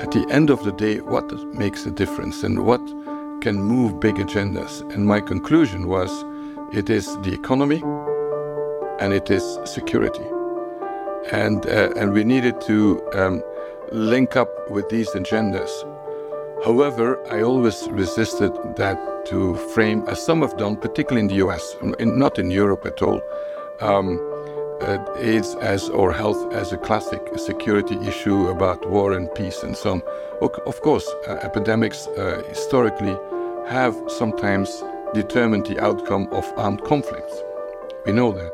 at the end of the day, what makes a difference and what can move big agendas? And my conclusion was it is the economy and it is security. And, uh, and we needed to um, link up with these agendas. However, I always resisted that to frame, as some have done, particularly in the US, in, not in Europe at all, um, AIDS as or health as a classic security issue about war and peace and so on. Of course, uh, epidemics uh, historically have sometimes determined the outcome of armed conflicts. We know that.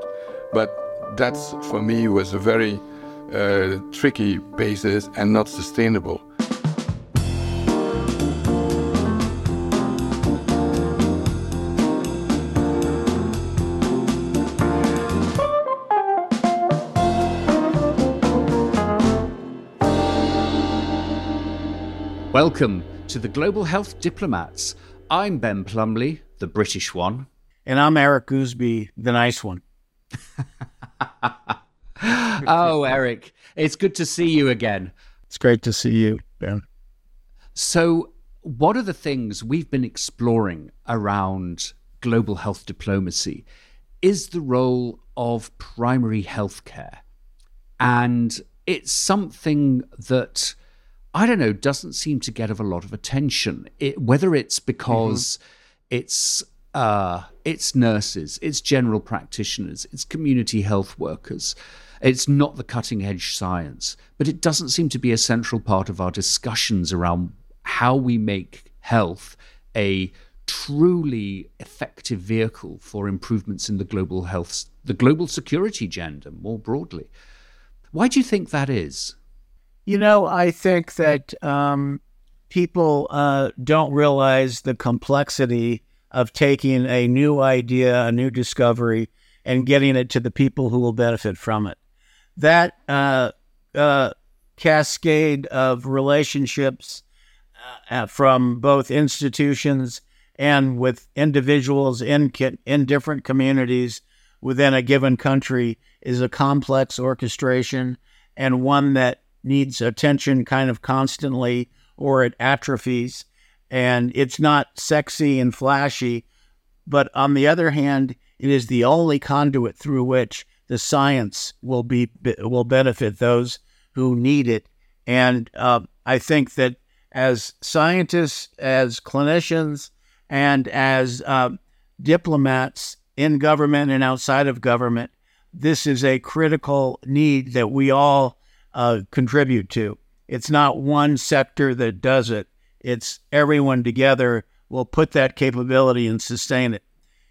But that's, for me, was a very uh, tricky basis and not sustainable. Welcome to the Global Health Diplomats. I'm Ben Plumley, the British one. And I'm Eric Goosby, the nice one. oh, Eric, it's good to see you again. It's great to see you, Ben. So, what are the things we've been exploring around global health diplomacy? Is the role of primary health care. And it's something that I don't know, doesn't seem to get of a lot of attention. It, whether it's because mm-hmm. it's uh, it's nurses, it's general practitioners, it's community health workers. It's not the cutting edge science, but it doesn't seem to be a central part of our discussions around how we make health a truly effective vehicle for improvements in the global health, the global security agenda more broadly. Why do you think that is? You know, I think that um, people uh, don't realize the complexity of taking a new idea, a new discovery, and getting it to the people who will benefit from it. That uh, uh, cascade of relationships uh, from both institutions and with individuals in in different communities within a given country is a complex orchestration and one that needs attention kind of constantly or it atrophies and it's not sexy and flashy. But on the other hand, it is the only conduit through which the science will be will benefit those who need it. And uh, I think that as scientists, as clinicians, and as uh, diplomats in government and outside of government, this is a critical need that we all uh, contribute to. It's not one sector that does it, it's everyone together will put that capability and sustain it.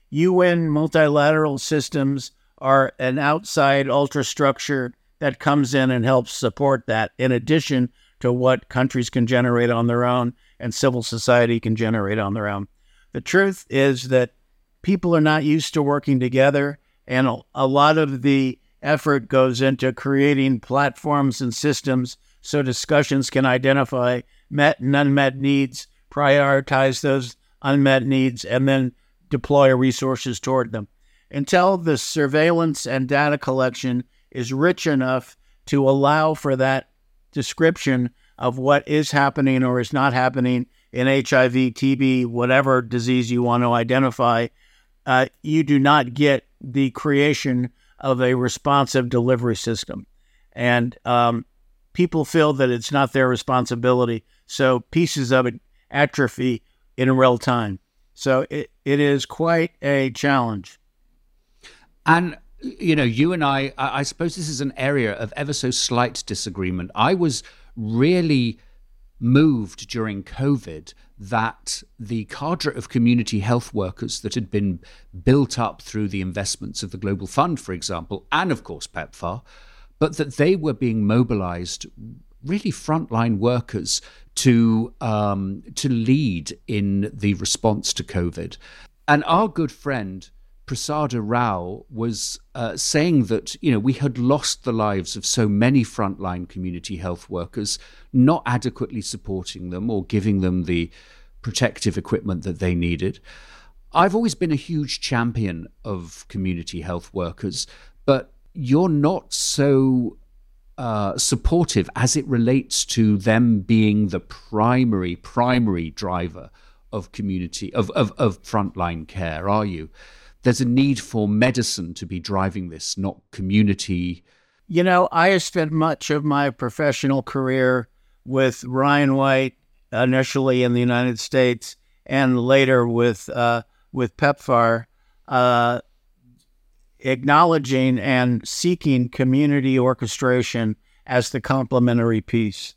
UN multilateral systems are an outside ultrastructure that comes in and helps support that, in addition to what countries can generate on their own and civil society can generate on their own. The truth is that people are not used to working together, and a lot of the effort goes into creating platforms and systems so discussions can identify met and unmet needs, prioritize those unmet needs, and then deploy resources toward them. Until the surveillance and data collection is rich enough to allow for that description of what is happening or is not happening in HIV, TB, whatever disease you want to identify, uh, you do not get the creation of a responsive delivery system. And um, people feel that it's not their responsibility. So pieces of it atrophy in real time. So it, it is quite a challenge. And, you know, you and I, I suppose this is an area of ever so slight disagreement. I was really moved during COVID that the cadre of community health workers that had been built up through the investments of the Global Fund, for example, and of course PEPFAR, but that they were being mobilized really frontline workers to um, to lead in the response to COVID. And our good friend Prasada Rao was uh, saying that you know we had lost the lives of so many frontline community health workers, not adequately supporting them or giving them the protective equipment that they needed. I've always been a huge champion of community health workers, but you're not so uh, supportive as it relates to them being the primary primary driver of community of, of, of frontline care are you there's a need for medicine to be driving this not community you know i have spent much of my professional career with ryan white initially in the united states and later with uh, with pepfar uh, acknowledging and seeking community orchestration as the complementary piece.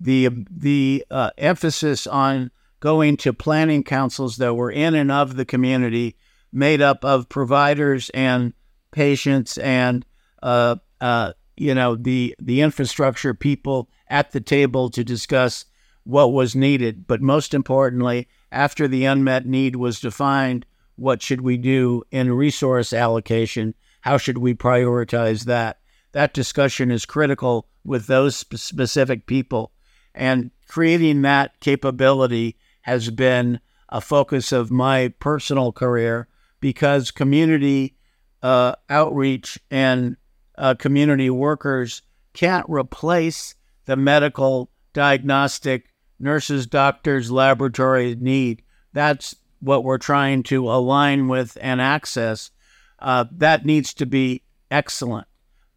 The the uh, emphasis on going to planning councils that were in and of the community, made up of providers and patients and uh, uh, you know the the infrastructure people at the table to discuss what was needed. But most importantly, after the unmet need was defined, what should we do in resource allocation? How should we prioritize that? That discussion is critical with those specific people. And creating that capability has been a focus of my personal career because community uh, outreach and uh, community workers can't replace the medical, diagnostic, nurses, doctors, laboratory need. That's what we're trying to align with and access, uh, that needs to be excellent.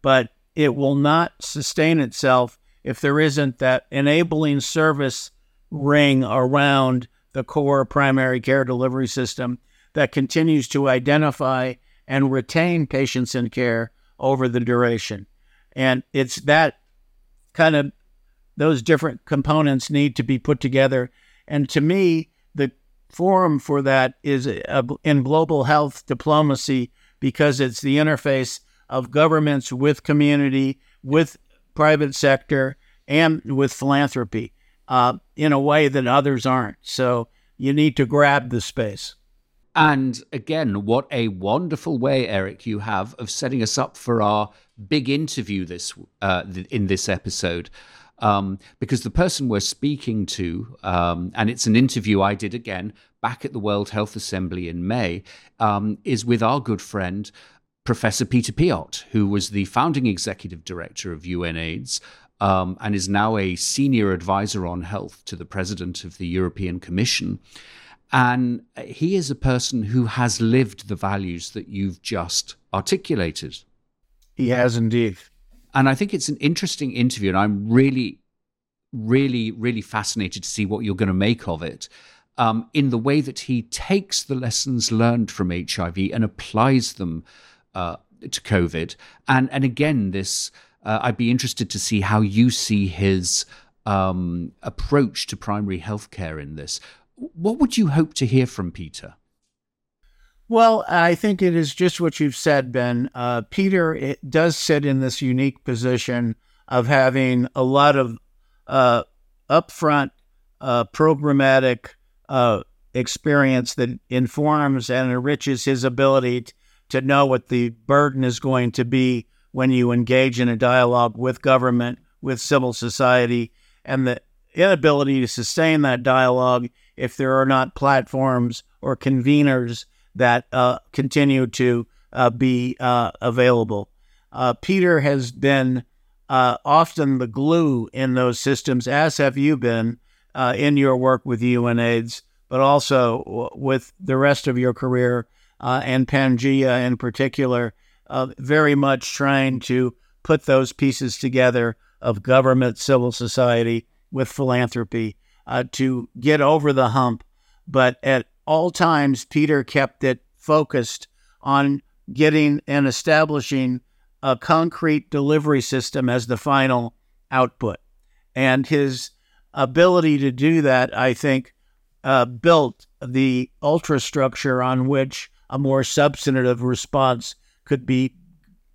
But it will not sustain itself if there isn't that enabling service ring around the core primary care delivery system that continues to identify and retain patients in care over the duration. And it's that kind of those different components need to be put together. And to me, the forum for that is in global health diplomacy because it's the interface of governments with community, with private sector, and with philanthropy uh, in a way that others aren't. So you need to grab the space. And again, what a wonderful way, Eric, you have of setting us up for our big interview this uh, in this episode um, because the person we're speaking to, um, and it's an interview I did again back at the World Health Assembly in May, um, is with our good friend, Professor Peter Piot, who was the founding executive director of UNAIDS. Um, and is now a senior advisor on health to the president of the European Commission. And he is a person who has lived the values that you've just articulated. He has indeed. And I think it's an interesting interview, and I'm really, really, really fascinated to see what you're going to make of it. Um, in the way that he takes the lessons learned from HIV and applies them uh, to COVID. And and again, this uh, I'd be interested to see how you see his um, approach to primary healthcare in this. What would you hope to hear from Peter? Well, I think it is just what you've said, Ben. Uh, Peter does sit in this unique position of having a lot of uh, upfront uh, programmatic uh, experience that informs and enriches his ability t- to know what the burden is going to be when you engage in a dialogue with government, with civil society, and the inability to sustain that dialogue if there are not platforms or conveners that uh, continue to uh, be uh, available. Uh, Peter has been uh, often the glue in those systems, as have you been in your work with UNAIDS, but also with the rest of your career and Pangea in particular, very much trying to put those pieces together of government, civil society, with philanthropy to get over the hump. But at all times, Peter kept it focused on getting and establishing a concrete delivery system as the final output. And his ability to do that, I think, uh, built the ultrastructure on which a more substantive response could be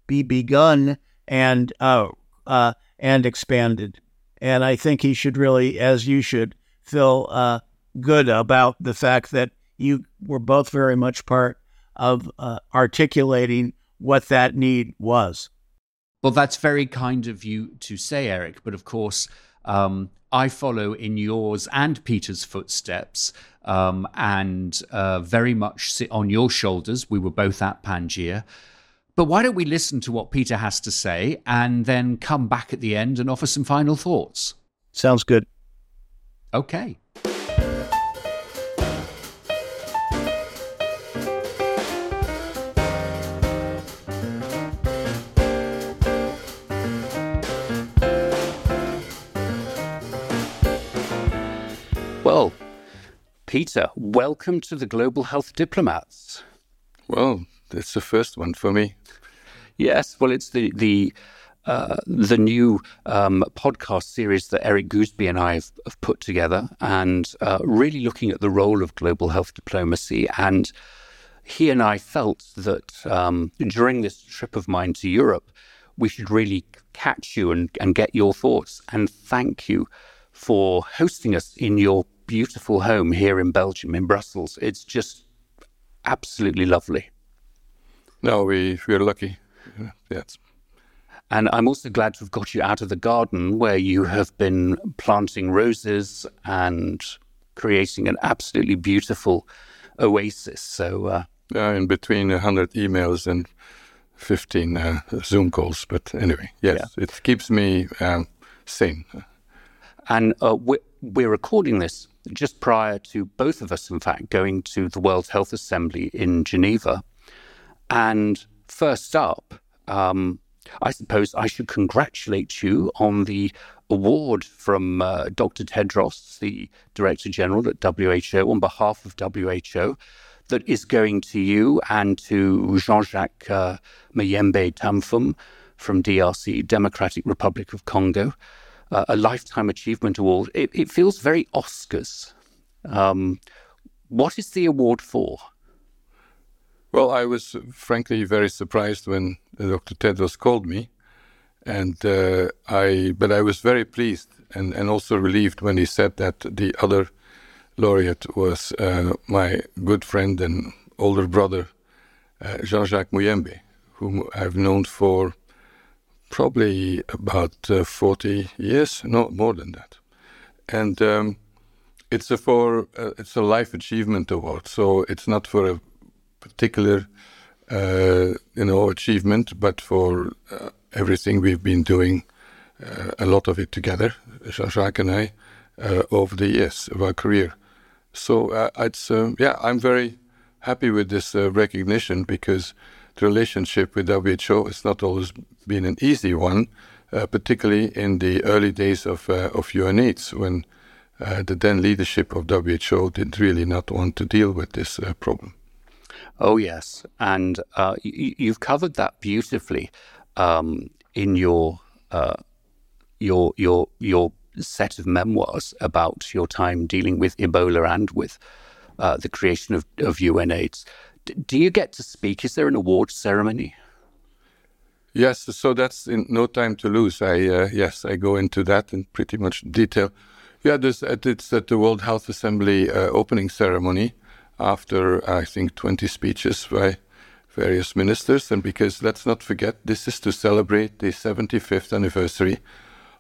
be begun and uh, uh, and expanded. And I think he should really, as you should, feel uh, good about the fact that you were both very much part of uh, articulating what that need was. Well, that's very kind of you to say, Eric. But of course, um, I follow in yours and Peter's footsteps um, and uh, very much sit on your shoulders. We were both at Pangea. But why don't we listen to what Peter has to say and then come back at the end and offer some final thoughts? Sounds good. Okay. Well, Peter, welcome to the Global Health Diplomats. Well, that's the first one for me. Yes, well, it's the the uh, the new um, podcast series that Eric Goosby and I have, have put together, and uh, really looking at the role of global health diplomacy. And he and I felt that um, during this trip of mine to Europe, we should really catch you and, and get your thoughts. And thank you for hosting us in your beautiful home here in Belgium, in Brussels. It's just absolutely lovely. No, we we're lucky. Yes. And I'm also glad to have got you out of the garden where you have been planting roses and creating an absolutely beautiful oasis. So, uh, uh, in between 100 emails and 15 uh, Zoom calls. But anyway, yes, yeah. it keeps me um, sane. And uh, we're, we're recording this just prior to both of us, in fact, going to the World Health Assembly in Geneva. And first up, um, I suppose I should congratulate you on the award from uh, Dr. Tedros, the Director General at WHO, on behalf of WHO, that is going to you and to Jean Jacques uh, Muyembe Tamfum from DRC, Democratic Republic of Congo, uh, a Lifetime Achievement Award. It, it feels very Oscars. Um, what is the award for? Well, I was frankly very surprised when Dr. Tedros called me, and uh, I. But I was very pleased and, and also relieved when he said that the other laureate was uh, my good friend and older brother, uh, Jean-Jacques Muyembe, whom I've known for probably about uh, 40 years, no more than that, and. Um, it's a for uh, it's a life achievement award, so it's not for a particular, uh, you know, achievement, but for uh, everything we've been doing, uh, a lot of it together, Jean-Jacques and I, uh, over the years of our career. So uh, it's yeah, I'm very happy with this recognition because the relationship with WHO has not always been an easy one, particularly in the early days of of UNAIDS when. Uh, the then leadership of WHO did really not want to deal with this uh, problem. Oh yes, and uh, you've covered that beautifully um, in your uh, your your your set of memoirs about your time dealing with Ebola and with uh, the creation of, of UNAIDS. D- do you get to speak? Is there an award ceremony? Yes, so that's in no time to lose. I uh, yes, I go into that in pretty much detail. Yeah, this, it's at the World Health Assembly uh, opening ceremony after I think 20 speeches by various ministers. And because let's not forget, this is to celebrate the 75th anniversary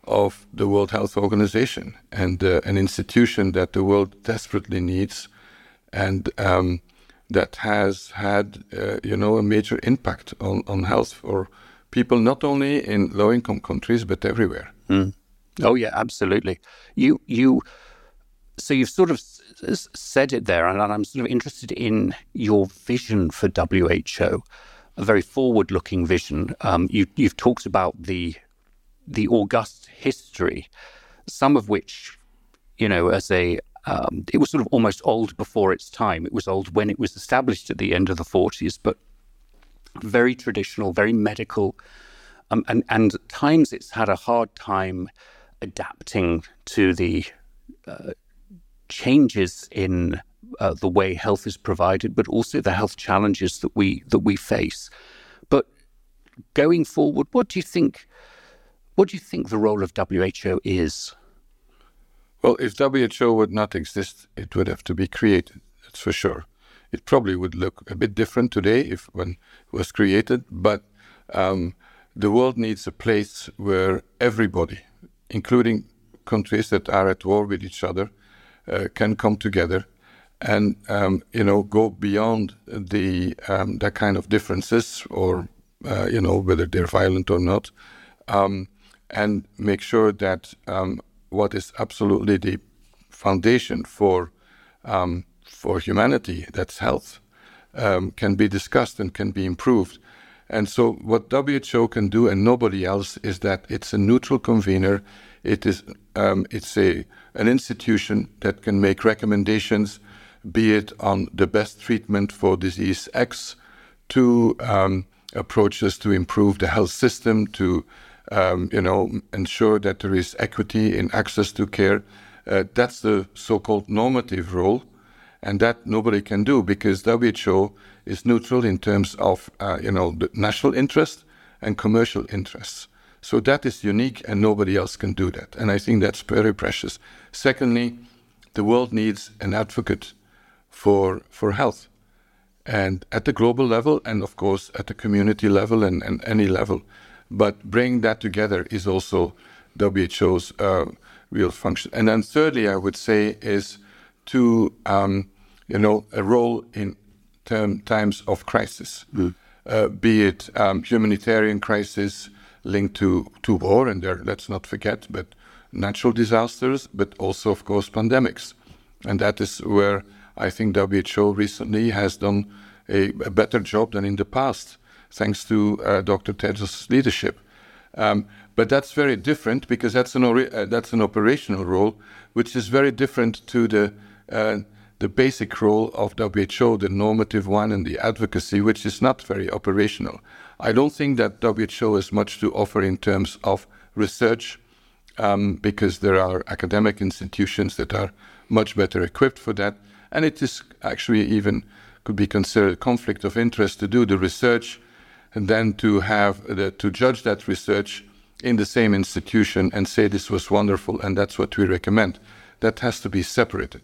of the World Health Organization and uh, an institution that the world desperately needs and um, that has had, uh, you know, a major impact on, on health for people not only in low-income countries but everywhere. Mm. Oh yeah, absolutely. You you so you've sort of said it there, and I'm sort of interested in your vision for WHO, a very forward-looking vision. Um, you, you've talked about the the august history, some of which, you know, as a um, it was sort of almost old before its time. It was old when it was established at the end of the 40s, but very traditional, very medical, um, and and at times it's had a hard time adapting to the uh, changes in uh, the way health is provided, but also the health challenges that we that we face. But going forward, what do you think? What do you think the role of WHO is? Well, if WHO would not exist, it would have to be created. That's for sure. It probably would look a bit different today if when it was created, but um, the world needs a place where everybody, including countries that are at war with each other, can come together and um, you know go beyond the um, that kind of differences or uh, you know, whether they're violent or not, um, and make sure that um, what is absolutely the foundation for um, for humanity, that's health, um, can be discussed and can be improved. And so, what WHO can do, and nobody else, is that it's a neutral convener. It is it's a an institution that can make recommendations, be it on the best treatment for disease X, to um, approaches to improve the health system, to um, you know ensure that there is equity in access to care. Uh, that's the so-called normative role, and that nobody can do because WHO is neutral in terms of uh, you know the national interest and commercial interests. So that is unique, and nobody else can do that. And I think that's very precious. Secondly, the world needs an advocate for for health, and at the global level, and of course at the community level and, and any level. But bringing that together is also WHO's uh, real function. And then thirdly, I would say is to um, you know a role in term, times of crisis, mm. uh, be it um, humanitarian crisis linked to to war, and there let's not forget, but natural disasters, but also of course pandemics, and that is where I think WHO recently has done a, a better job than in the past, thanks to uh, Dr. Tedros' leadership. Um, but that's very different because that's an uh, that's an operational role, which is very different to the uh, the basic role of WHO, the normative one, and the advocacy, which is not very operational. I don't think that WHO has much to offer in terms of research, um, because there are academic institutions that are much better equipped for that, and it is actually even could be considered a conflict of interest to do the research and then to have the, to judge that research in the same institution and say this was wonderful and that's what we recommend. That has to be separated.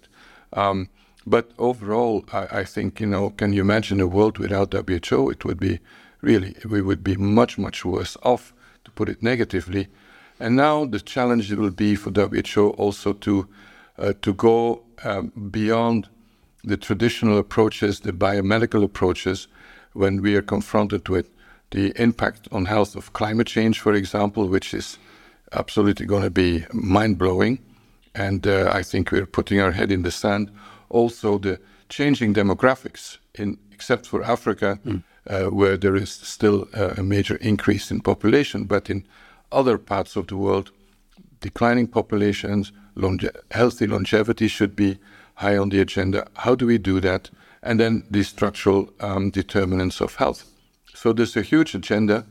Um, but overall, I, I, think you know, can you imagine a world without WHO? It would be really we would be much much worse off, to put it negatively. And now the challenge will be for WHO also to uh, to go um, beyond the traditional approaches, the biomedical approaches, when we are confronted with the impact on health of climate change, for example, which is absolutely going to be mind blowing. And uh, I think we're putting our head in the sand. Also, the changing demographics, in, except for Africa, mm. Uh, where there is still uh, a major increase in population, but in other parts of the world, declining populations, longe- healthy longevity should be high on the agenda. How do we do that? And then the structural um, determinants of health. So there's a huge agenda,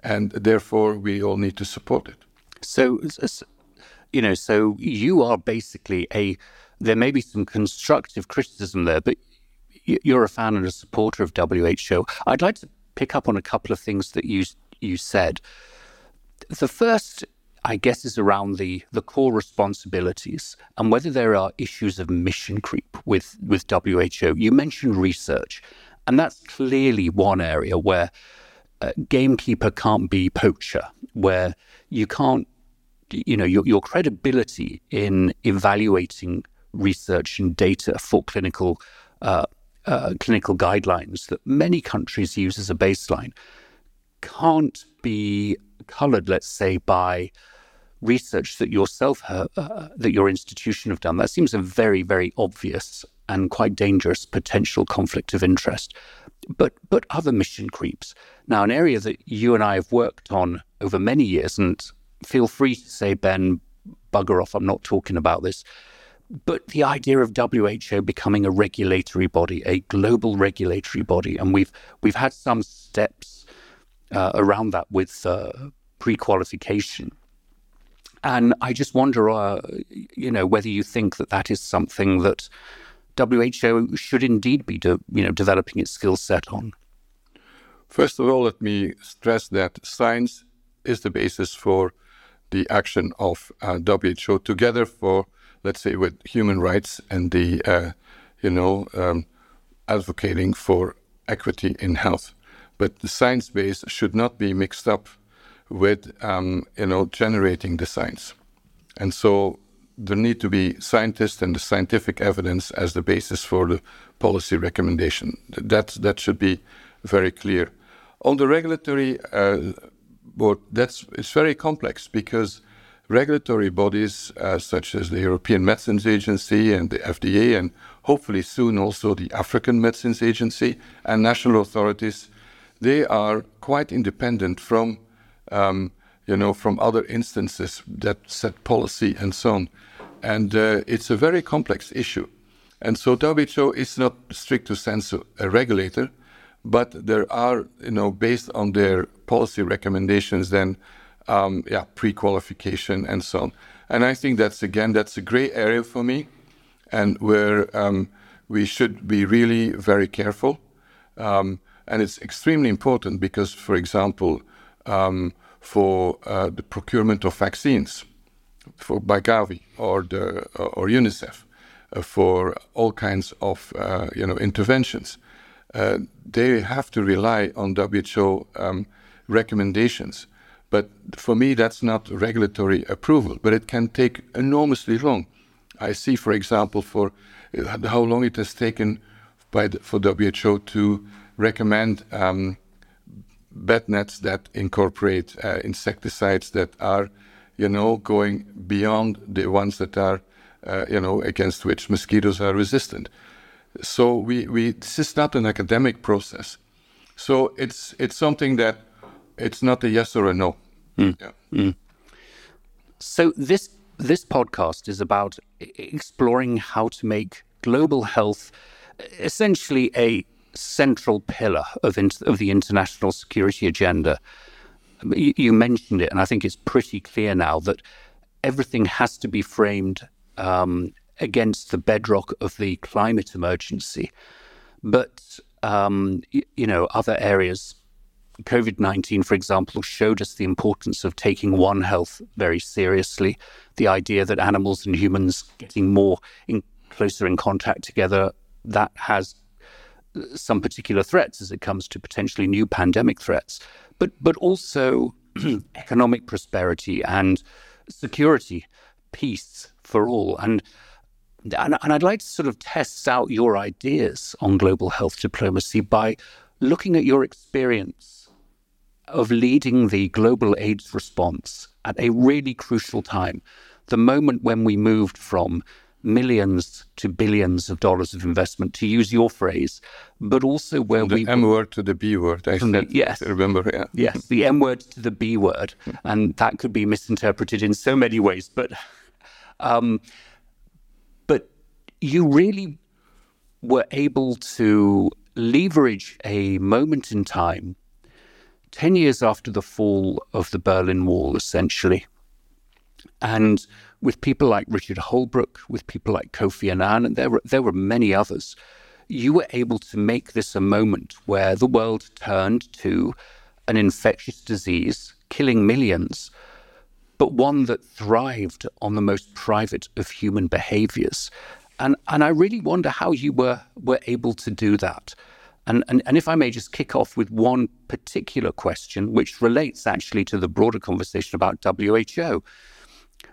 and therefore we all need to support it. So, you know, so you are basically a. There may be some constructive criticism there, but you're a fan and a supporter of WHO. I'd like to pick up on a couple of things that you you said. The first I guess, is around the the core responsibilities and whether there are issues of mission creep with with WHO. You mentioned research, and that's clearly one area where uh, gamekeeper can't be poacher, where you can't, you know, your your credibility in evaluating research and data for clinical. Uh, uh, clinical guidelines that many countries use as a baseline can't be colored, let's say, by research that yourself have, uh, that your institution have done, that seems a very, very obvious and quite dangerous potential conflict of interest. But but other mission creeps. Now, an area that you and I have worked on over many years, and feel free to say, Ben, bugger off, I'm not talking about this. But the idea of WHO becoming a regulatory body, a global regulatory body, and we've we've had some steps uh, around that with uh, pre-qualification and I just wonder, uh, you know, whether you think that that is something that WHO should indeed be, de- you know, developing its skill set on. First of all, let me stress that science is the basis for the action of uh, WHO together for, let's say, with human rights and the, uh, you know, um, advocating for equity in health. But the science base should not be mixed up with um, you know generating the science, and so there need to be scientists and the scientific evidence as the basis for the policy recommendation. That that should be very clear. On the regulatory uh, board, that's it's very complex because regulatory bodies uh, such as the European Medicines Agency and the FDA, and hopefully soon also the African Medicines Agency and national authorities, they are quite independent from, um, you know, from other instances that set policy and so on. And uh, it's a very complex issue. And so WHO is not stricto sensu a regulator, but there are, you know, based on their policy recommendations, then um, yeah, pre-qualification and so on. And I think that's again that's a gray area for me, and where um, we should be really very careful. Um, and it's extremely important because, for example, um, for uh, the procurement of vaccines, for by Gavi or the or UNICEF, uh, for all kinds of uh, you know interventions, uh, they have to rely on WHO um, recommendations but for me, that's not regulatory approval, but it can take enormously long. I see, for example, for uh, how long it has taken the, for WHO to recommend um, bed nets that incorporate uh, insecticides that are, you know, going beyond the ones that are, uh, you know, against which mosquitoes are resistant. So we, we this is not an academic process. So it's it's something that it's not a yes or a no. Mm. Yeah. Mm. So this this podcast is about exploring how to make global health essentially a central pillar of of the international security agenda. You, you, mentioned it, and I think it's pretty clear now that everything has to be framed um, against the bedrock of the climate emergency. But um, you, you know, other areas COVID 19, for example, showed us the importance of taking One Health very seriously. The idea that animals and humans getting more in, closer in contact together, that has uh, some particular threats as it comes to potentially new pandemic threats, but, but also economic prosperity and security, peace for all. And, and, and I'd like to sort of test out your ideas on global health diplomacy by looking at your experience of leading the global AIDS response at a really crucial time, the moment when we moved from millions to billions of dollars of investment, to use your phrase, but also where the we M word to the B word. I the, yes, remember, yeah. yes, the M word to the B word, and that could be misinterpreted in so many ways. But, um, but you really were able to leverage a moment in time 10 years after the fall of the Berlin Wall, essentially. And with people like Richard Holbrooke, with people like Kofi Annan, and there were, there were many others, you were able to make this a moment where the world turned to an infectious disease killing millions, but one that thrived on the most private of human behaviors. And, and I really wonder how you were, were able to do that. And, and, and if I may just kick off with one particular question, which relates actually to the broader conversation about WHO.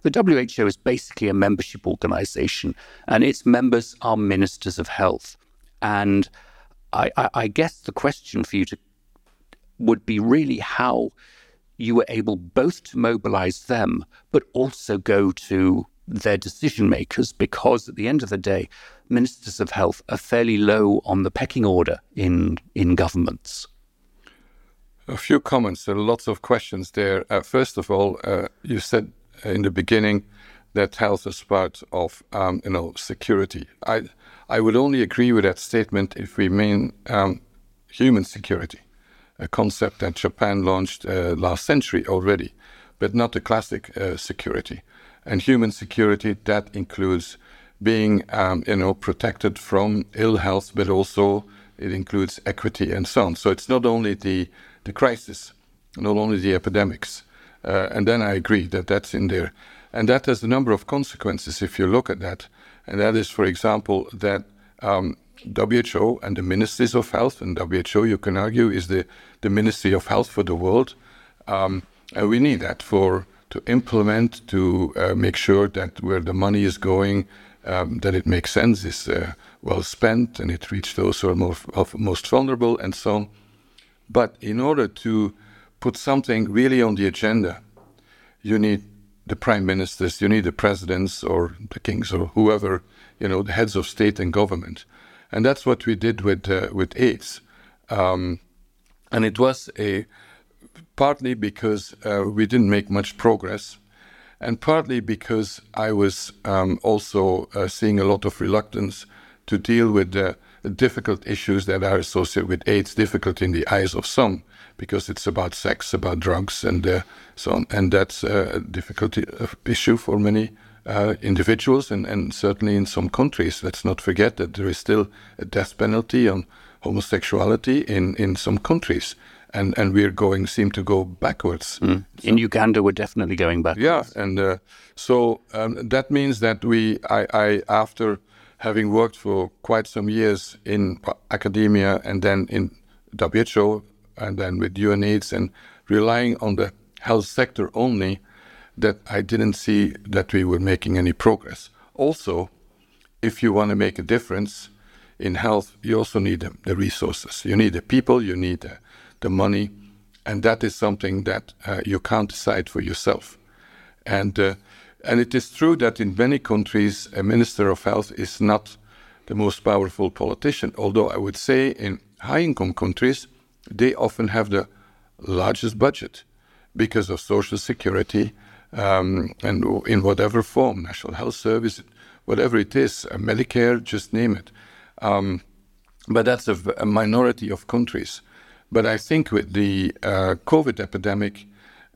The WHO is basically a membership organization, and its members are ministers of health. And I, I, I guess the question for you to, would be really how you were able both to mobilize them, but also go to their decision makers, because at the end of the day, ministers of health are fairly low on the pecking order in in governments. A few comments. There are lots of questions there. Uh, first of all, uh, you said in the beginning that health is part of um, you know security. I I would only agree with that statement if we mean um, human security, a concept that Japan launched uh, last century already, but not the classic uh, security. And human security that includes being um, you know protected from ill health, but also it includes equity and so on. So it's not only the the crisis, not only the epidemics. Uh, and then I agree that that's in there, and that has a number of consequences if you look at that. And that is, for example, that um, WHO and the ministries of health, and WHO, you can argue, is the the Ministry of Health for the world, um, and we need that for to implement to uh, make sure that where the money is going um, that it makes sense, is uh, well spent, and it reaches those who are most, most vulnerable, and so on. But in order to put something really on the agenda, you need the prime ministers, you need the presidents or the kings or whoever, you know, the heads of state and government. And that's what we did with, uh, with AIDS. Um, and it was a partly because uh, we didn't make much progress, and partly because I was um, also uh, seeing a lot of reluctance to deal with the difficult issues that are associated with AIDS, difficult in the eyes of some, because it's about sex, about drugs, and uh, so on. And that's a difficult issue for many uh, individuals, and, and certainly in some countries. Let's not forget that there is still a death penalty on homosexuality in, in some countries. And, and we're going seem to go backwards. Mm. In Uganda, we're definitely going backwards. Yeah, and uh, so um, that means that we, I, I after having worked for quite some years in academia and then in WHO and then with UNAIDS and relying on the health sector only, that I didn't see that we were making any progress. Also, if you want to make a difference in health, you also need the, the resources. You need the people, you need the, the money, and that is something that uh, you can't decide for yourself. And uh, and it is true that in many countries, a minister of health is not the most powerful politician. Although I would say in high income countries, they often have the largest budget because of social security um, and in whatever form, national health service, whatever it is, uh, Medicare, just name it. Um, but that's a, a, minority of countries. But I think with the uh, COVID epidemic,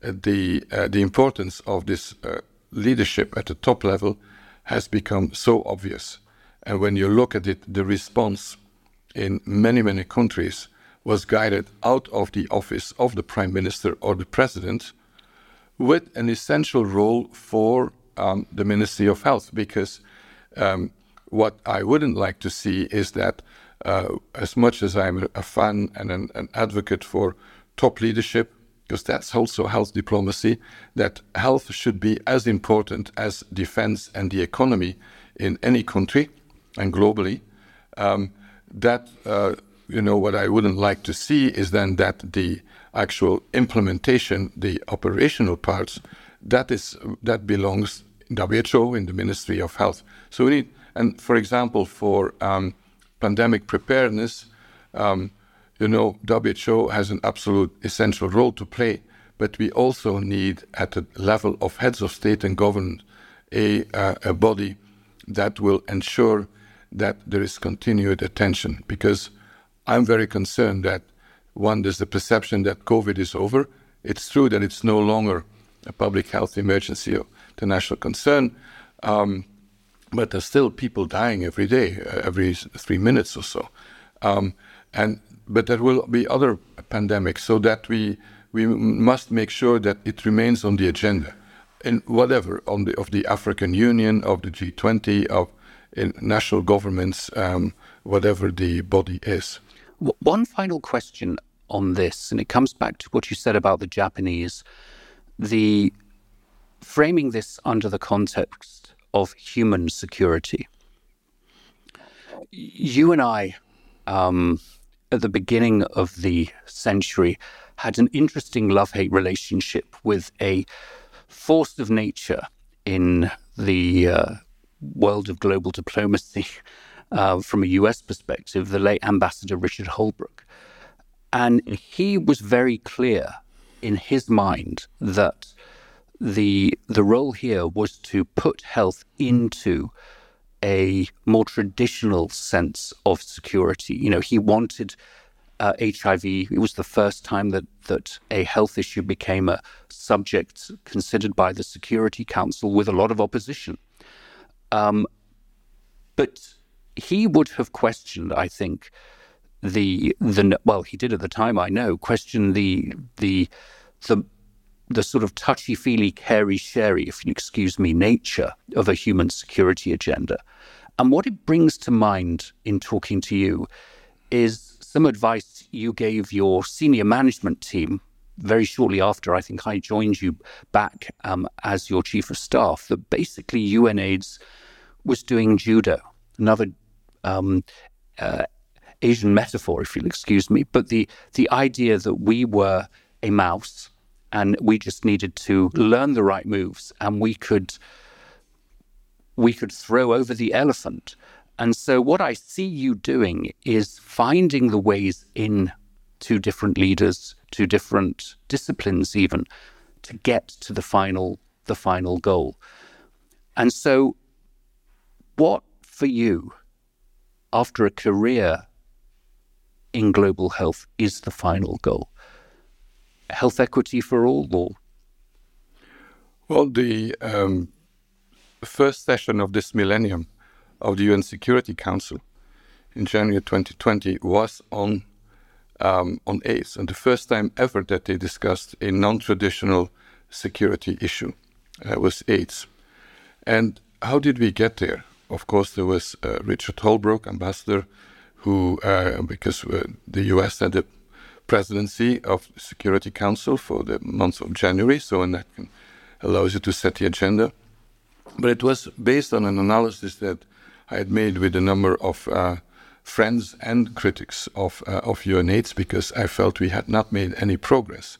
uh, the uh, the importance of this uh, leadership at the top level has become so obvious. And when you look at it, the response in many, many countries was guided out of the office of the prime minister or the president with an essential role for um, the Ministry of Health. Because um, what I wouldn't like to see is that, uh, as much as I'm a fan and an, an advocate for top leadership, because that's also health diplomacy, that health should be as important as defense and the economy in any country and globally. Um, that, uh, you know, what I wouldn't like to see is then that the actual implementation, the operational parts, that is that belongs WHO in the Ministry of Health. So we need, and for example, for um, pandemic preparedness, um, you know, WHO has an absolute essential role to play, but we also need, at the level of heads of state and government, a, uh, a body that will ensure that there is continued attention. Because I'm very concerned that one, there's the perception that COVID is over. It's true that it's no longer a public health emergency of the national concern, um, but there's still people dying every day, uh, every three minutes or so. Um, and but there will be other pandemics, so that we we must make sure that it remains on the agenda, in whatever on the of the African Union, of the G20, of national governments, um, whatever the body is. One final question on this, and it comes back to what you said about the Japanese, the framing this under the context of human security. You and I um, at the beginning of the century had an interesting love hate relationship with a force of nature in the uh, world of global diplomacy uh, from a US perspective, the late Ambassador Richard Holbrooke. And he was very clear in his mind that the the role here was to put health into a more traditional sense of security. You know, he wanted uh, HIV. It was the first time that that a health issue became a subject considered by the Security Council with a lot of opposition. Um, but he would have questioned, I think, the the well, he did at the time. I know question the the the the sort of touchy feely, carey sherry, if you excuse me, nature of a human security agenda. And what it brings to mind in talking to you is some advice you gave your senior management team very shortly after I think I joined you back um, as your chief of staff that basically UNAIDS was doing judo, another um, uh, Asian metaphor, if you'll excuse me, but the the idea that we were a mouse and we just needed to learn the right moves and we could we could throw over the elephant. And so what I see you doing is finding the ways in to different leaders, to different disciplines even, to get to the final the final goal. And so what for you after a career in global health is the final goal? Health equity for all, or? Well, the um, first session of this millennium of the UN Security Council in January 2020 was on um, on AIDS, and the first time ever that they discussed a non-traditional security issue uh, was AIDS. And how did we get there? Of course, there was uh, Richard Holbrooke, ambassador who, uh, because uh, the US had the presidency of the Security Council for the month of January, so and that can, allows you to set the agenda. But it was based on an analysis that I had made with a number of uh, friends and critics of uh, of UNAIDS because I felt we had not made any progress,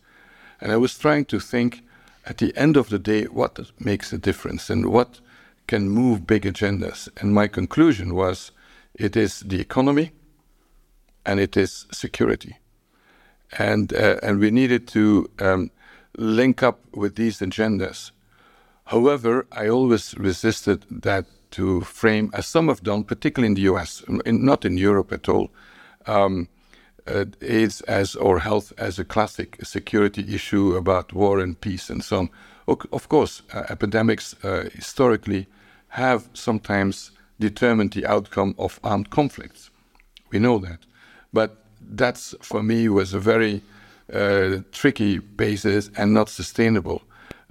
and I was trying to think at the end of the day what makes a difference and what can move big agendas. And my conclusion was it is the economy, and it is security. And, uh, and we needed to um, link up with these agendas. However, I always resisted that to frame, as some have done, particularly in the US, in, not in Europe at all, um, uh, AIDS as or health as a classic security issue about war and peace and so on. Of course, uh, epidemics uh, historically have sometimes determined the outcome of armed conflicts. We know that. But that's, for me, was a very uh, tricky basis and not sustainable.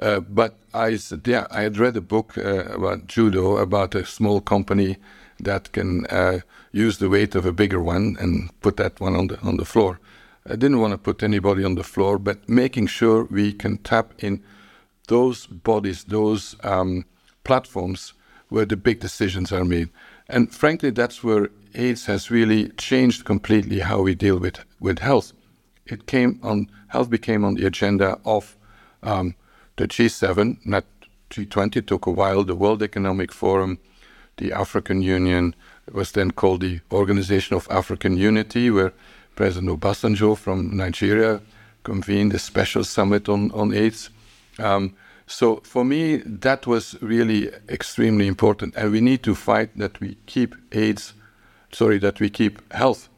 Uh, but I yeah, I had read a book uh, about judo, about a small company that can uh, use the weight of a bigger one and put that one on the on the floor. I didn't want to put anybody on the floor, but making sure we can tap in those bodies, those um, platforms where the big decisions are made. And frankly, that's where AIDS has really changed completely how we deal with, with health. It came on health became on the agenda of um, the G7, not G20. took a while. The World Economic Forum, the African Union was then called the Organization of African Unity, where President Obasanjo from Nigeria convened a special summit on on AIDS. Um, so for me, that was really extremely important, and we need to fight that we keep AIDS, sorry, that we keep health,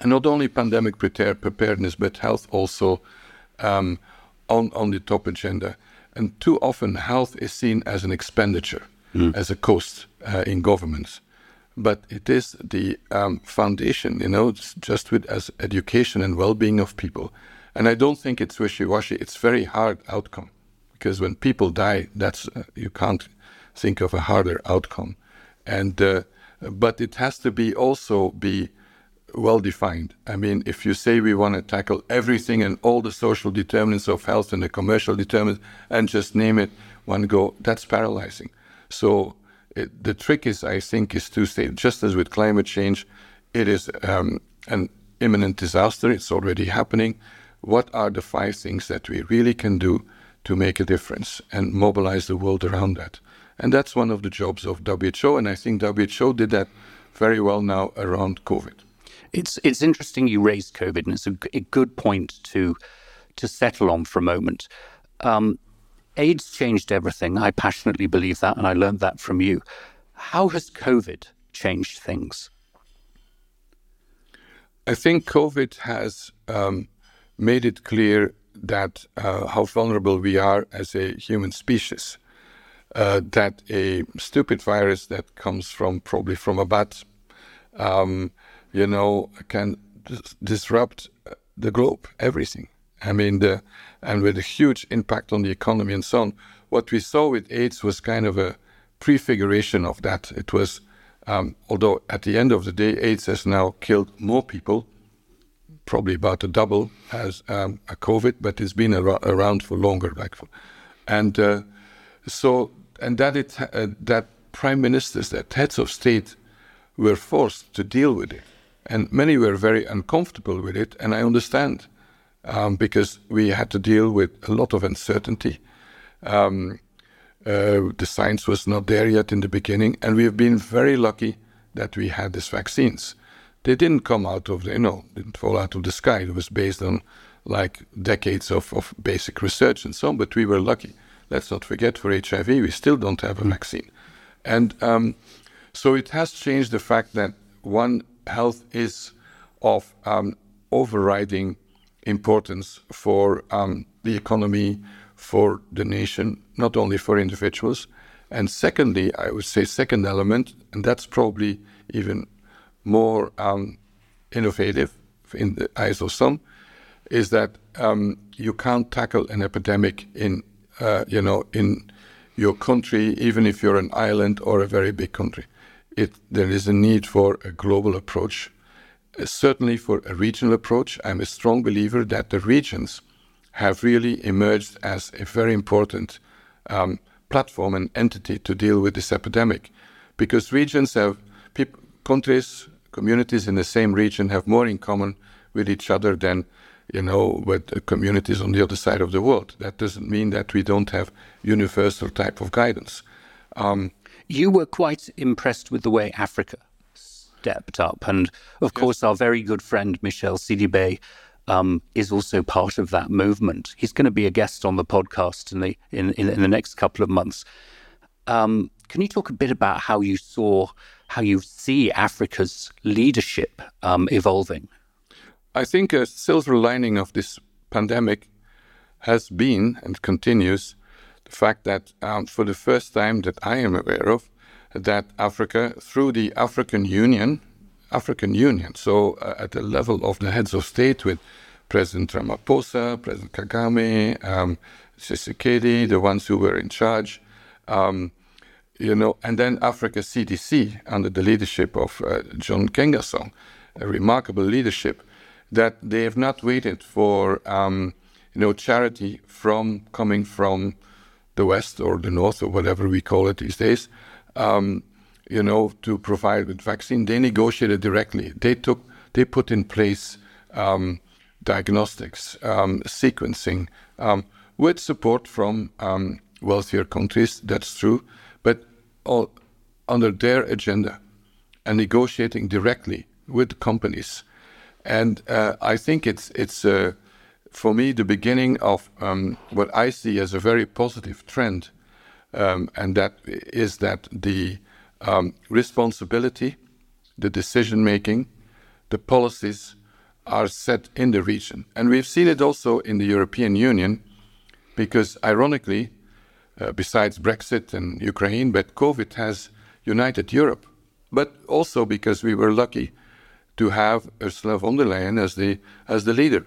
and not only pandemic prepare, preparedness, but health also um, on on the top agenda. And too often, health is seen as an expenditure, mm. as a cost uh, in governments, but it is the um, foundation, you know, just with as education and well-being of people. And I don't think it's wishy-washy. It's very hard outcome because when people die, that's uh, you can't think of a harder outcome. And uh, but it has to be also be well defined. I mean, if you say we want to tackle everything and all the social determinants of health and the commercial determinants and just name it one go, that's paralyzing. So it, the trick is, I think, is to say, just as with climate change, it is um, an imminent disaster. It's already happening. What are the five things that we really can do to make a difference and mobilize the world around that. And that's one of the jobs of WHO, and I think WHO did that very well now around COVID. It's it's interesting you raised COVID, and it's a, a good point to to settle on for a moment. Um, AIDS changed everything. I passionately believe that, and I learned that from you. How has COVID changed things? I think COVID has um, made it clear that uh, how vulnerable we are as a human species. Uh, that a stupid virus that comes from probably from a bat, um, you know, can dis- disrupt the globe, everything. I mean, the, and with a huge impact on the economy and so on. What we saw with AIDS was kind of a prefiguration of that. It was, um, although at the end of the day, AIDS has now killed more people probably about a double as um, a COVID, but it's been ar- around for longer. Like, and uh, so, and that it uh, that prime ministers, that heads of state, were forced to deal with it. And many were very uncomfortable with it, and I understand um, because we had to deal with a lot of uncertainty. Um, uh, the science was not there yet in the beginning, and we have been very lucky that we had these vaccines. They didn't come out of the, you know, didn't fall out of the sky. It was based on like decades of, of basic research and so on, but we were lucky. Let's not forget for HIV, we still don't have a vaccine. And um, so it has changed the fact that one, health is of um, overriding importance for um, the economy, for the nation, not only for individuals. And secondly, I would say, second element, and that's probably even more um, innovative in the eyes of some, is that um, you can't tackle an epidemic in, uh, you know, in your country, even if you're an island or a very big country. It, there is a need for a global approach, uh, certainly for a regional approach. I'm a strong believer that the regions have really emerged as a very important um, platform and entity to deal with this epidemic, because regions have countries, communities in the same region have more in common with each other than you know, with communities on the other side of the world. That doesn't mean that we don't have universal type of guidance. Um, you were quite impressed with the way Africa stepped up, and of yes. course, our very good friend Michel Sidibé um, is also part of that movement. He's going to be a guest on the podcast in the in, in, in the next couple of months. Um, can you talk a bit about how you saw, how you see Africa's leadership um, evolving? I think a silver lining of this pandemic has been and continues the fact that um, for the first time that I am aware of, that Africa, through the African Union, African Union, so uh, at the level of the heads of state with President Ramaphosa, President Kagame, um, Tshisekedi, the ones who were in charge, um, you know, and then Africa CDC under the leadership of uh, John Nkengasong, a remarkable leadership that they have not waited for um, you know charity from coming from the west or the north or whatever we call it these days. Um, you know, to provide with vaccine, they negotiated directly. They took, they put in place um, diagnostics, um, sequencing, um, with support from um, wealthier countries. That's true, all under their agenda and negotiating directly with companies. And uh, I think it's it's uh, for me the beginning of um, what I see as a very positive trend, um, and that is that the um, responsibility, the decision making, the policies are set in the region, and we've seen it also in the European Union, because ironically, uh, besides Brexit and Ukraine, but COVID has united Europe, but also because we were lucky to have Ursula von der Leyen as the as the leader,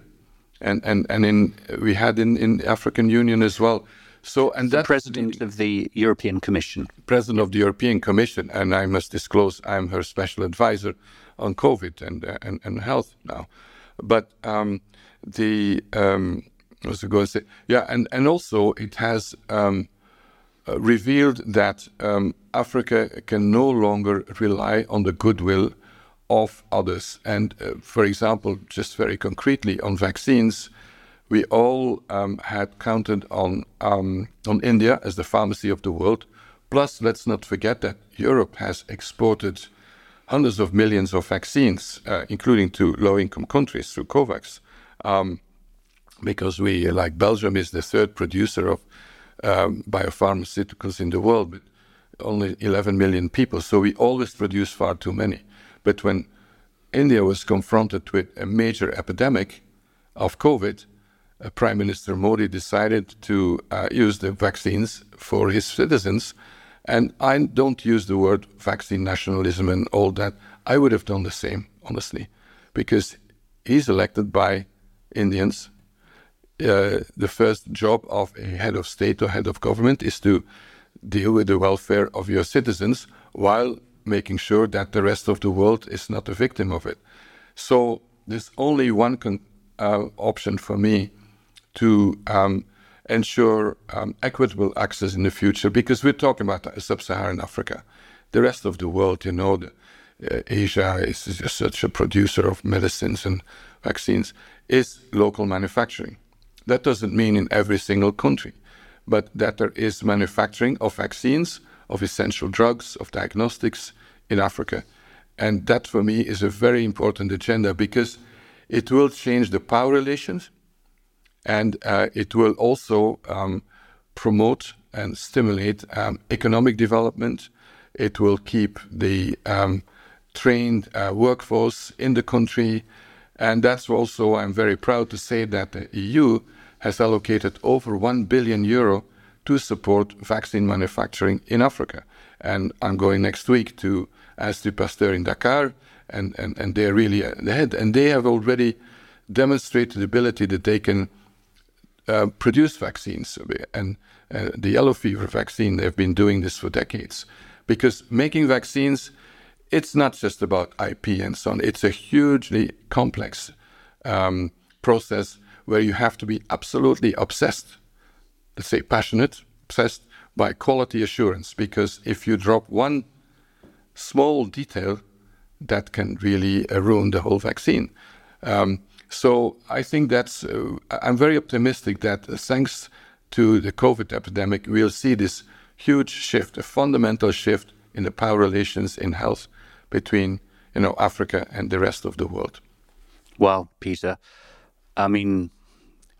and and and in we had in in African Union as well. So and the president of the European Commission, president of the European Commission, and I must disclose I'm her special advisor on COVID and uh, and, and health now. But um, the um, what was I going to say? Yeah, and and also it has. Um, uh, revealed that um, Africa can no longer rely on the goodwill of others. And uh, for example, just very concretely on vaccines, we all um, had counted on um, on India as the pharmacy of the world. Plus, let's not forget that Europe has exported hundreds of millions of vaccines, uh, including to low-income countries through COVAX, um, because we, like Belgium, is the third producer of um, biopharmaceuticals in the world, but only 11 million people. So we always produce far too many. But when India was confronted with a major epidemic of COVID, uh, Prime Minister Modi decided to uh, use the vaccines for his citizens. And I don't use the word vaccine nationalism and all that. I would have done the same, honestly, because he's elected by Indians. Uh, the first job of a head of state or head of government is to deal with the welfare of your citizens while making sure that the rest of the world is not a victim of it. So there's only one uh, option for me to um, ensure um, equitable access in the future because we're talking about sub-Saharan Africa. The rest of the world, you know, the, uh, Asia is just such a producer of medicines and vaccines, is local manufacturing. That doesn't mean in every single country, but that there is manufacturing of vaccines, of essential drugs, of diagnostics in Africa. And that for me is a very important agenda because it will change the power relations and uh, it will also um, promote and stimulate um, economic development. It will keep the um, trained uh, workforce in the country. And that's also, I'm very proud to say that the EU has allocated over 1 billion euro to support vaccine manufacturing in Africa. And I'm going next week to Institut Pasteur in Dakar, and, and, and they're really ahead. And they have already demonstrated the ability that they can uh, produce vaccines. And uh, the yellow fever vaccine, they've been doing this for decades. Because making vaccines, it's not just about IP and so on, it's a hugely complex um, process where you have to be absolutely obsessed, let's say passionate, obsessed by quality assurance. Because if you drop one small detail, that can really uh, ruin the whole vaccine. Um, so I think that's, uh, I'm very optimistic that uh, thanks to the COVID epidemic, we'll see this huge shift, a fundamental shift in the power relations in health between you know Africa and the rest of the world. Well, Peter, I mean,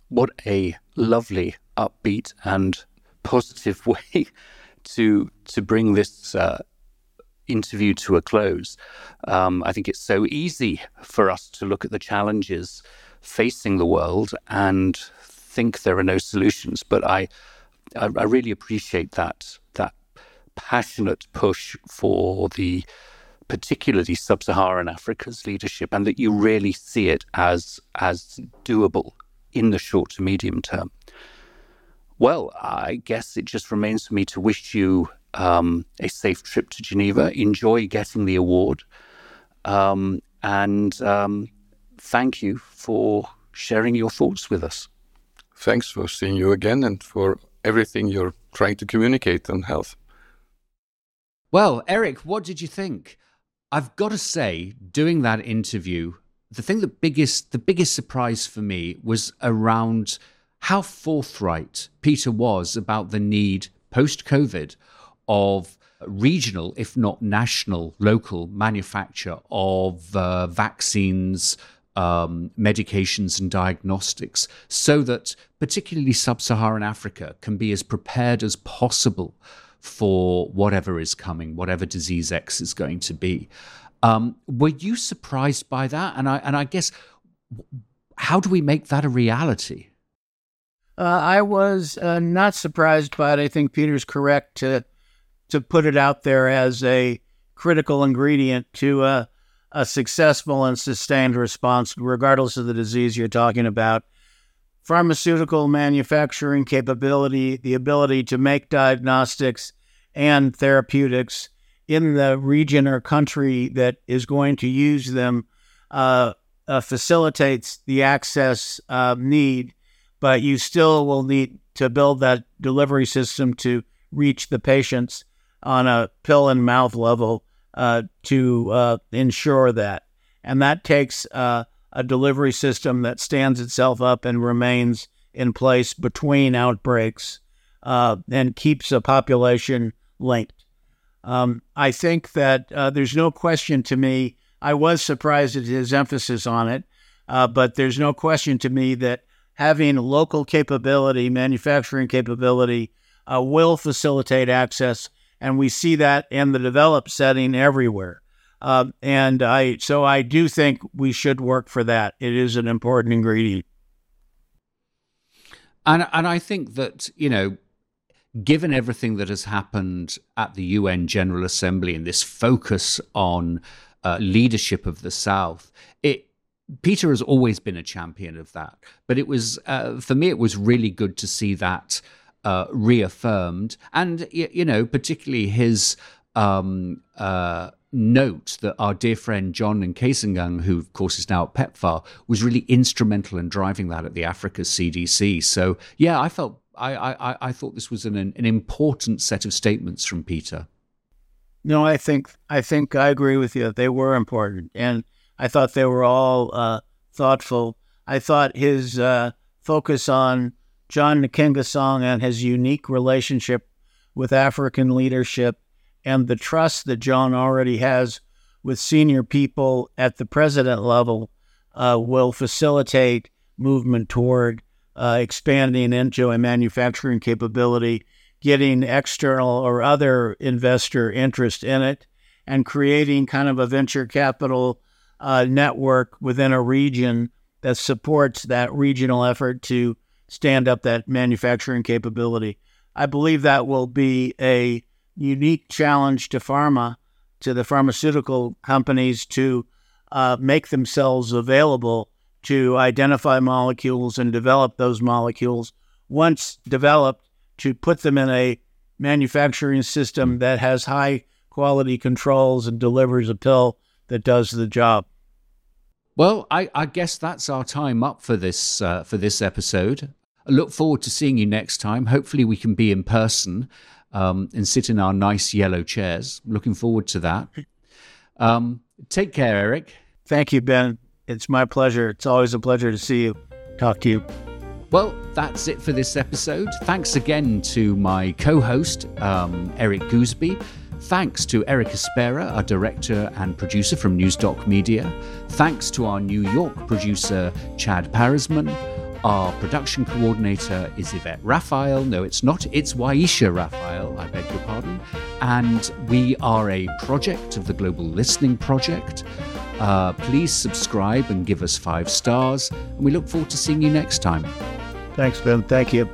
what a lovely, upbeat, and positive way to to bring this uh, interview to a close. Um, I think it's so easy for us to look at the challenges facing the world and think there are no solutions. But I, I, I really appreciate that that passionate push for the particularly sub-Saharan Africa's leadership, and that you really see it as as doable in the short to medium term. Well, I guess it just remains for me to wish you um, a safe trip to Geneva. Enjoy getting the award. Um, and um, thank you for sharing your thoughts with us. Thanks for seeing you again and for everything you're trying to communicate on health. Well, Eric, what did you think? I've got to say, doing that interview, the thing that biggest the biggest surprise for me was around how forthright Peter was about the need post COVID of regional, if not national, local manufacture of uh, vaccines, um, medications, and diagnostics, so that particularly sub Saharan Africa can be as prepared as possible for whatever is coming, whatever disease X is going to be. Um, were you surprised by that? And I, and I guess, how do we make that a reality? Uh, I was uh, not surprised by it. I think Peter's correct to to put it out there as a critical ingredient to a, a successful and sustained response, regardless of the disease you're talking about. Pharmaceutical manufacturing capability, the ability to make diagnostics and therapeutics in the region or country that is going to use them uh, uh, facilitates the access uh, need, but you still will need to build that delivery system to reach the patients on a pill and mouth level uh, to uh, ensure that. And that takes uh, a delivery system that stands itself up and remains in place between outbreaks uh, and keeps a population linked. Um, I think that uh, there's no question to me. I was surprised at his emphasis on it, uh, but there's no question to me that having local capability, manufacturing capability, will facilitate access and we see that in the developed setting everywhere. Uh, and I, so I do think we should work for that. It is an important ingredient. And and I think that you know, given everything that has happened at the UN General Assembly and this focus on uh, leadership of the South, it Peter has always been a champion of that. But it was uh, for me, it was really good to see that uh, reaffirmed, and you know, particularly his um, uh, note that our dear friend John Nkengasong, who of course is now at PEPFAR, was really instrumental in driving that at the Africa CDC. So yeah, I felt I I, I thought this was an an important set of statements from Peter. No, I think I think I agree with you. They were important, and I thought they were all uh, thoughtful. I thought his uh, focus on John Nkengasong and his unique relationship with African leadership and the trust that John already has with senior people at the president level uh, will facilitate movement toward uh, expanding into a manufacturing capability, getting external or other investor interest in it, and creating kind of a venture capital uh, network within a region that supports that regional effort to stand up that manufacturing capability. I believe that will be a unique challenge to pharma, to the pharmaceutical companies to uh, make themselves available to identify molecules and develop those molecules. Once developed, to put them in a manufacturing system that has high quality controls and delivers a pill that does the job. Well, I, I guess that's our time up for this uh, for this episode. I look forward to seeing you next time. Hopefully, we can be in person um, and sit in our nice yellow chairs. Looking forward to that. Um, take care, Eric. Thank you, Ben. It's my pleasure. It's always a pleasure to see you, talk to you. Well, that's it for this episode. Thanks again to my co host, um, Eric Goosby. Thanks to Eric Espera, our director and producer from Newsdoc Media. Thanks to our New York producer, Chad Parisman. Our production coordinator is Yvette Raphael. No, it's not. It's Waisha Raphael. I beg your pardon. And we are a project of the Global Listening Project. Uh, please subscribe and give us five stars. And we look forward to seeing you next time. Thanks, Ben. Thank you.